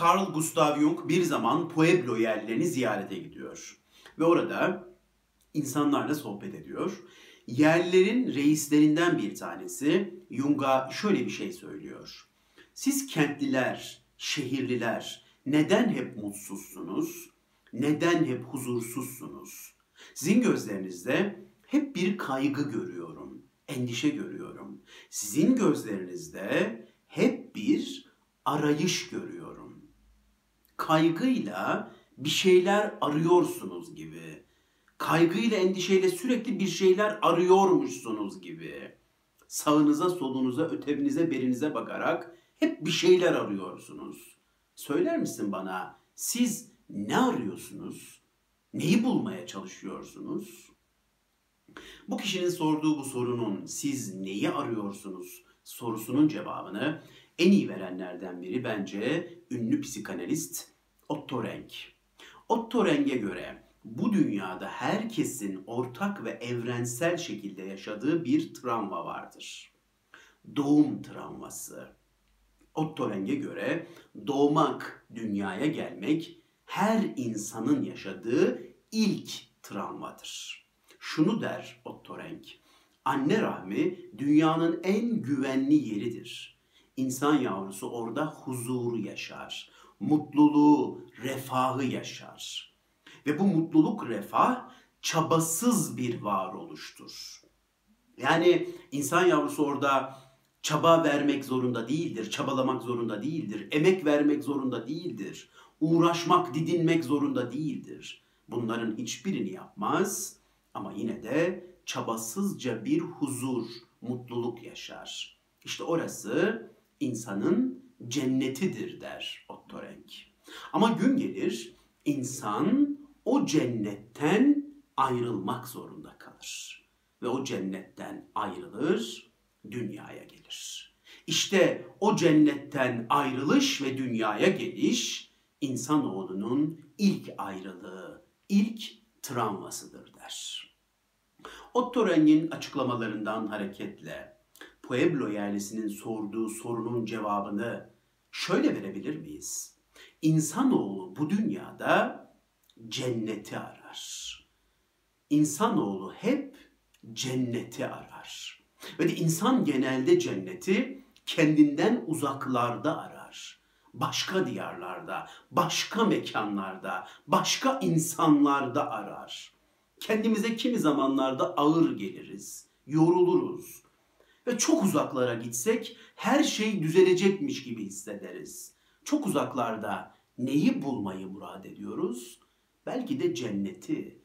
Carl Gustav Jung bir zaman Pueblo yerlerini ziyarete gidiyor. Ve orada insanlarla sohbet ediyor. Yerlerin reislerinden bir tanesi Jung'a şöyle bir şey söylüyor. Siz kentliler, şehirliler neden hep mutsuzsunuz? Neden hep huzursuzsunuz? Sizin gözlerinizde hep bir kaygı görüyorum, endişe görüyorum. Sizin gözlerinizde hep bir arayış görüyorum. Kaygıyla bir şeyler arıyorsunuz gibi. Kaygıyla, endişeyle sürekli bir şeyler arıyormuşsunuz gibi. Sağınıza, solunuza, ötebinize, berinize bakarak hep bir şeyler arıyorsunuz. Söyler misin bana siz ne arıyorsunuz? Neyi bulmaya çalışıyorsunuz? Bu kişinin sorduğu bu sorunun siz neyi arıyorsunuz sorusunun cevabını en iyi verenlerden biri bence ünlü psikanalist Otto Renk. Otto Renk'e göre bu dünyada herkesin ortak ve evrensel şekilde yaşadığı bir travma vardır. Doğum travması. Otto Renk'e göre doğmak, dünyaya gelmek her insanın yaşadığı ilk travmadır. Şunu der Otto Renk, anne rahmi dünyanın en güvenli yeridir. İnsan yavrusu orada huzuru yaşar, mutluluğu, refahı yaşar. Ve bu mutluluk, refah çabasız bir varoluştur. Yani insan yavrusu orada çaba vermek zorunda değildir, çabalamak zorunda değildir, emek vermek zorunda değildir, uğraşmak, didinmek zorunda değildir. Bunların hiçbirini yapmaz ama yine de çabasızca bir huzur, mutluluk yaşar. İşte orası insanın cennetidir der Otto Renk. Ama gün gelir insan o cennetten ayrılmak zorunda kalır. Ve o cennetten ayrılır, dünyaya gelir. İşte o cennetten ayrılış ve dünyaya geliş insanoğlunun ilk ayrılığı, ilk travmasıdır der. Otto Reng'in açıklamalarından hareketle Pueblo yerlisinin sorduğu sorunun cevabını şöyle verebilir miyiz? İnsanoğlu bu dünyada cenneti arar. İnsanoğlu hep cenneti arar. Ve de insan genelde cenneti kendinden uzaklarda arar. Başka diyarlarda, başka mekanlarda, başka insanlarda arar. Kendimize kimi zamanlarda ağır geliriz, yoruluruz. Ve çok uzaklara gitsek her şey düzelecekmiş gibi hissederiz. Çok uzaklarda neyi bulmayı murad ediyoruz? Belki de cenneti.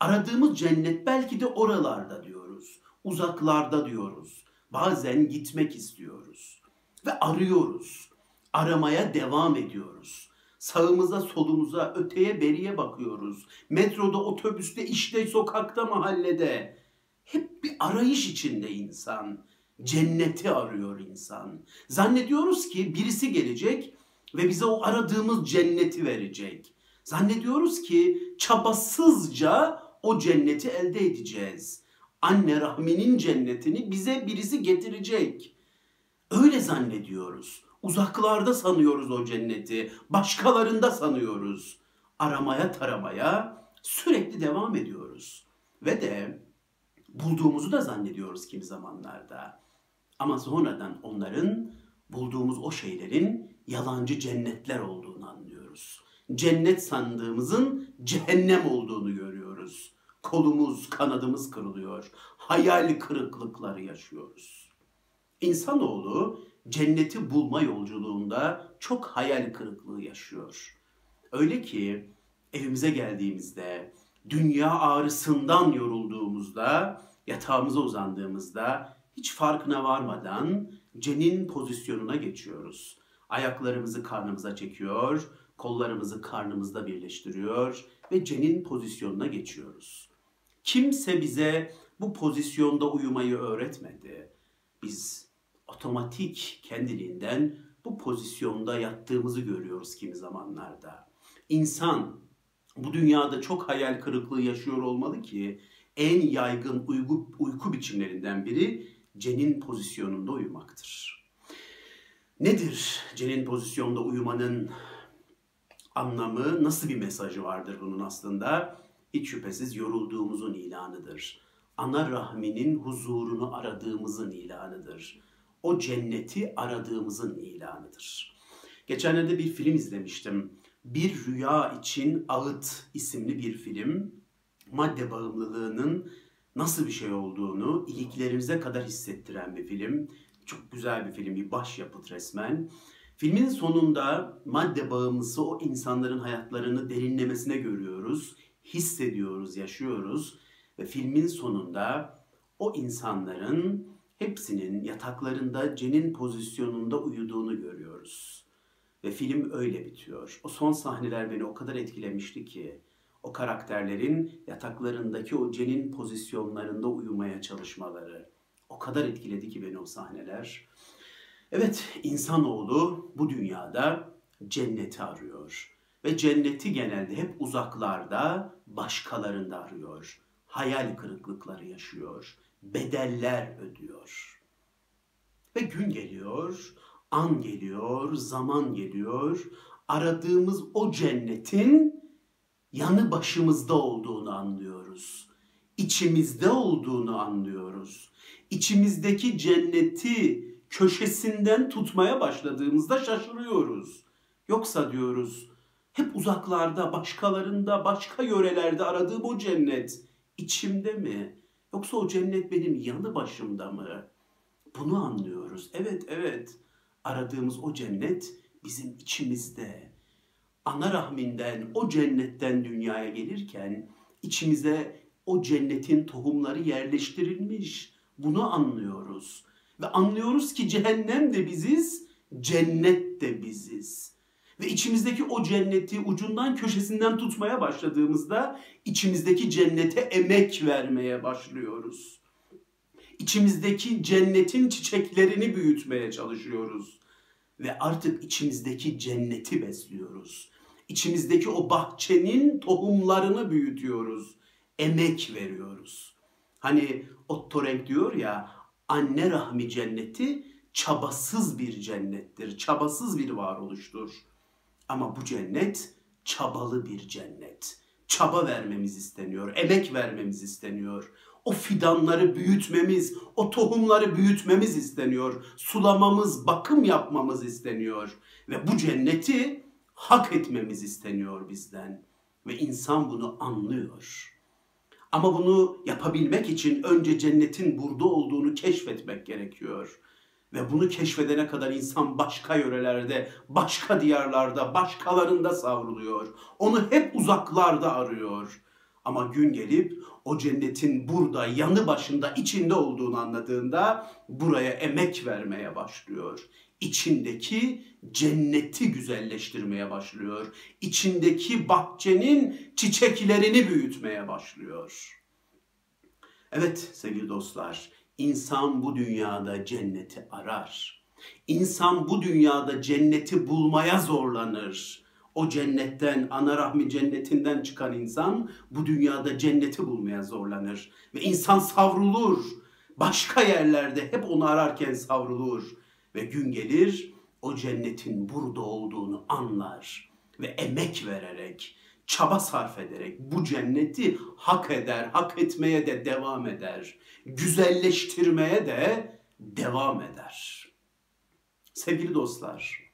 Aradığımız cennet belki de oralarda diyoruz. Uzaklarda diyoruz. Bazen gitmek istiyoruz. Ve arıyoruz. Aramaya devam ediyoruz. Sağımıza, solumuza, öteye, beriye bakıyoruz. Metroda, otobüste, işte, sokakta, mahallede. Hep bir arayış içinde insan. Cenneti arıyor insan. Zannediyoruz ki birisi gelecek ve bize o aradığımız cenneti verecek. Zannediyoruz ki çabasızca o cenneti elde edeceğiz. Anne rahminin cennetini bize birisi getirecek. Öyle zannediyoruz. Uzaklarda sanıyoruz o cenneti. Başkalarında sanıyoruz. Aramaya taramaya sürekli devam ediyoruz. Ve de bulduğumuzu da zannediyoruz kimi zamanlarda. Ama sonradan onların bulduğumuz o şeylerin yalancı cennetler olduğunu anlıyoruz. Cennet sandığımızın cehennem olduğunu görüyoruz. Kolumuz, kanadımız kırılıyor. Hayal kırıklıkları yaşıyoruz. İnsanoğlu cenneti bulma yolculuğunda çok hayal kırıklığı yaşıyor. Öyle ki evimize geldiğimizde, dünya ağrısından yorulduğumuzda, yatağımıza uzandığımızda hiç farkına varmadan cenin pozisyonuna geçiyoruz. Ayaklarımızı karnımıza çekiyor, kollarımızı karnımızda birleştiriyor ve cenin pozisyonuna geçiyoruz. Kimse bize bu pozisyonda uyumayı öğretmedi. Biz otomatik kendiliğinden bu pozisyonda yattığımızı görüyoruz kimi zamanlarda. İnsan bu dünyada çok hayal kırıklığı yaşıyor olmalı ki en yaygın uyku, uyku biçimlerinden biri cenin pozisyonunda uyumaktır. Nedir cenin pozisyonda uyumanın anlamı, nasıl bir mesajı vardır bunun aslında? Hiç şüphesiz yorulduğumuzun ilanıdır. Ana rahminin huzurunu aradığımızın ilanıdır. O cenneti aradığımızın ilanıdır. Geçenlerde bir film izlemiştim. Bir Rüya için Ağıt isimli bir film. Madde bağımlılığının nasıl bir şey olduğunu iliklerimize kadar hissettiren bir film. Çok güzel bir film, bir başyapıt resmen. Filmin sonunda madde bağımlısı o insanların hayatlarını derinlemesine görüyoruz, hissediyoruz, yaşıyoruz ve filmin sonunda o insanların hepsinin yataklarında cenin pozisyonunda uyuduğunu görüyoruz. Ve film öyle bitiyor. O son sahneler beni o kadar etkilemişti ki o karakterlerin yataklarındaki o cenin pozisyonlarında uyumaya çalışmaları o kadar etkiledi ki beni o sahneler. Evet, insanoğlu bu dünyada cenneti arıyor. Ve cenneti genelde hep uzaklarda, başkalarında arıyor. Hayal kırıklıkları yaşıyor. Bedeller ödüyor. Ve gün geliyor, an geliyor, zaman geliyor. Aradığımız o cennetin yanı başımızda olduğunu anlıyoruz. İçimizde olduğunu anlıyoruz. İçimizdeki cenneti köşesinden tutmaya başladığımızda şaşırıyoruz. Yoksa diyoruz hep uzaklarda, başkalarında, başka yörelerde aradığım o cennet içimde mi? Yoksa o cennet benim yanı başımda mı? Bunu anlıyoruz. Evet, evet. Aradığımız o cennet bizim içimizde. Ana rahminden, o cennetten dünyaya gelirken içimize o cennetin tohumları yerleştirilmiş. Bunu anlıyoruz. Ve anlıyoruz ki cehennem de biziz, cennet de biziz. Ve içimizdeki o cenneti ucundan köşesinden tutmaya başladığımızda içimizdeki cennete emek vermeye başlıyoruz. İçimizdeki cennetin çiçeklerini büyütmeye çalışıyoruz. Ve artık içimizdeki cenneti besliyoruz. İçimizdeki o bahçenin tohumlarını büyütüyoruz. Emek veriyoruz. Hani Otto Renk diyor ya anne rahmi cenneti çabasız bir cennettir. Çabasız bir varoluştur. Ama bu cennet çabalı bir cennet. Çaba vermemiz isteniyor, emek vermemiz isteniyor. O fidanları büyütmemiz, o tohumları büyütmemiz isteniyor. Sulamamız, bakım yapmamız isteniyor. Ve bu cenneti hak etmemiz isteniyor bizden. Ve insan bunu anlıyor. Ama bunu yapabilmek için önce cennetin burada olduğunu keşfetmek gerekiyor. Ve bunu keşfedene kadar insan başka yörelerde, başka diyarlarda, başkalarında savruluyor. Onu hep uzaklarda arıyor. Ama gün gelip o cennetin burada, yanı başında, içinde olduğunu anladığında buraya emek vermeye başlıyor. İçindeki cenneti güzelleştirmeye başlıyor. İçindeki bahçenin çiçeklerini büyütmeye başlıyor. Evet sevgili dostlar, insan bu dünyada cenneti arar. İnsan bu dünyada cenneti bulmaya zorlanır. O cennetten, ana rahmi cennetinden çıkan insan bu dünyada cenneti bulmaya zorlanır. Ve insan savrulur. Başka yerlerde hep onu ararken savrulur. Ve gün gelir o cennetin burada olduğunu anlar ve emek vererek, çaba sarf ederek bu cenneti hak eder, hak etmeye de devam eder. Güzelleştirmeye de devam eder. Sevgili dostlar,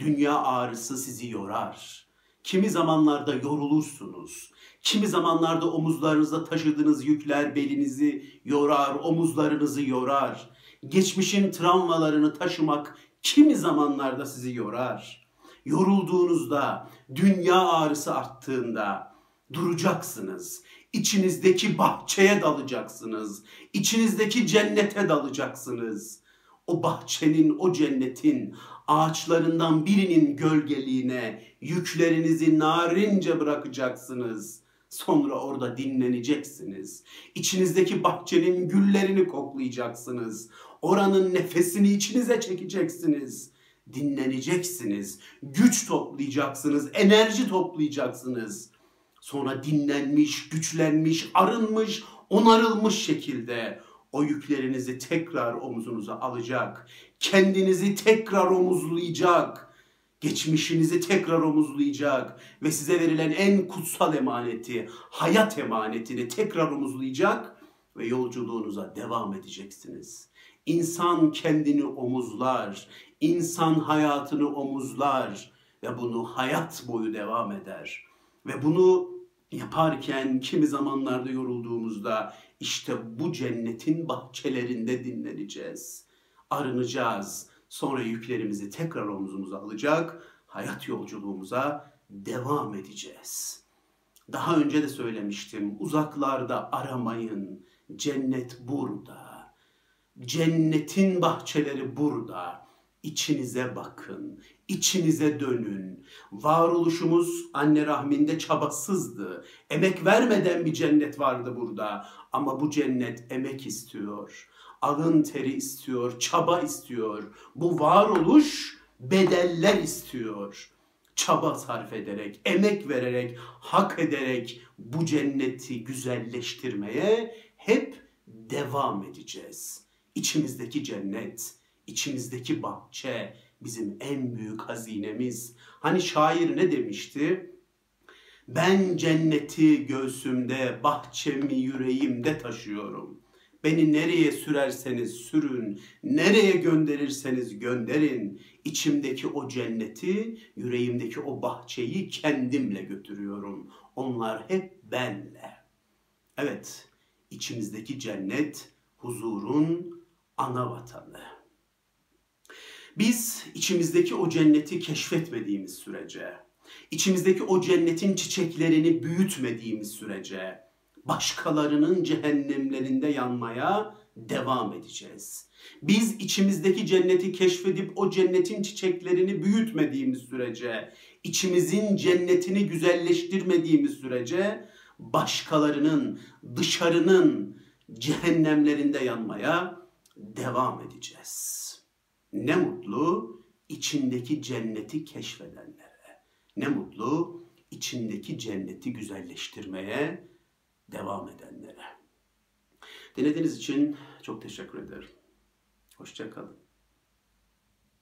dünya ağrısı sizi yorar. Kimi zamanlarda yorulursunuz. Kimi zamanlarda omuzlarınızda taşıdığınız yükler belinizi yorar, omuzlarınızı yorar. Geçmişin travmalarını taşımak kimi zamanlarda sizi yorar. Yorulduğunuzda, dünya ağrısı arttığında duracaksınız. İçinizdeki bahçeye dalacaksınız. İçinizdeki cennete dalacaksınız. O bahçenin, o cennetin ağaçlarından birinin gölgeliğine yüklerinizi narince bırakacaksınız. Sonra orada dinleneceksiniz. İçinizdeki bahçenin güllerini koklayacaksınız. Oranın nefesini içinize çekeceksiniz. Dinleneceksiniz. Güç toplayacaksınız. Enerji toplayacaksınız. Sonra dinlenmiş, güçlenmiş, arınmış, onarılmış şekilde o yüklerinizi tekrar omuzunuza alacak. Kendinizi tekrar omuzlayacak. geçmişinizi tekrar omuzlayacak ve size verilen en kutsal emaneti, hayat emanetini tekrar omuzlayacak ve yolculuğunuza devam edeceksiniz. İnsan kendini omuzlar, insan hayatını omuzlar ve bunu hayat boyu devam eder. Ve bunu yaparken kimi zamanlarda yorulduğumuzda işte bu cennetin bahçelerinde dinleneceğiz. Arınacağız. Sonra yüklerimizi tekrar omzumuza alacak, hayat yolculuğumuza devam edeceğiz. Daha önce de söylemiştim. Uzaklarda aramayın. Cennet burada. Cennetin bahçeleri burada. İçinize bakın, içinize dönün. Varoluşumuz anne rahminde çabasızdı. Emek vermeden bir cennet vardı burada. Ama bu cennet emek istiyor. Alın teri istiyor, çaba istiyor. Bu varoluş bedeller istiyor. Çaba sarf ederek, emek vererek, hak ederek bu cenneti güzelleştirmeye hep devam edeceğiz. İçimizdeki cennet içimizdeki bahçe bizim en büyük hazinemiz. Hani şair ne demişti? Ben cenneti göğsümde, bahçemi yüreğimde taşıyorum. Beni nereye sürerseniz sürün, nereye gönderirseniz gönderin. İçimdeki o cenneti, yüreğimdeki o bahçeyi kendimle götürüyorum. Onlar hep benle. Evet, içimizdeki cennet huzurun ana vatanı. Biz içimizdeki o cenneti keşfetmediğimiz sürece, içimizdeki o cennetin çiçeklerini büyütmediğimiz sürece başkalarının cehennemlerinde yanmaya devam edeceğiz. Biz içimizdeki cenneti keşfedip o cennetin çiçeklerini büyütmediğimiz sürece, içimizin cennetini güzelleştirmediğimiz sürece başkalarının, dışarının cehennemlerinde yanmaya devam edeceğiz. Ne mutlu içindeki cenneti keşfedenlere. Ne mutlu içindeki cenneti güzelleştirmeye devam edenlere. Dinlediğiniz için çok teşekkür ederim. Hoşçakalın.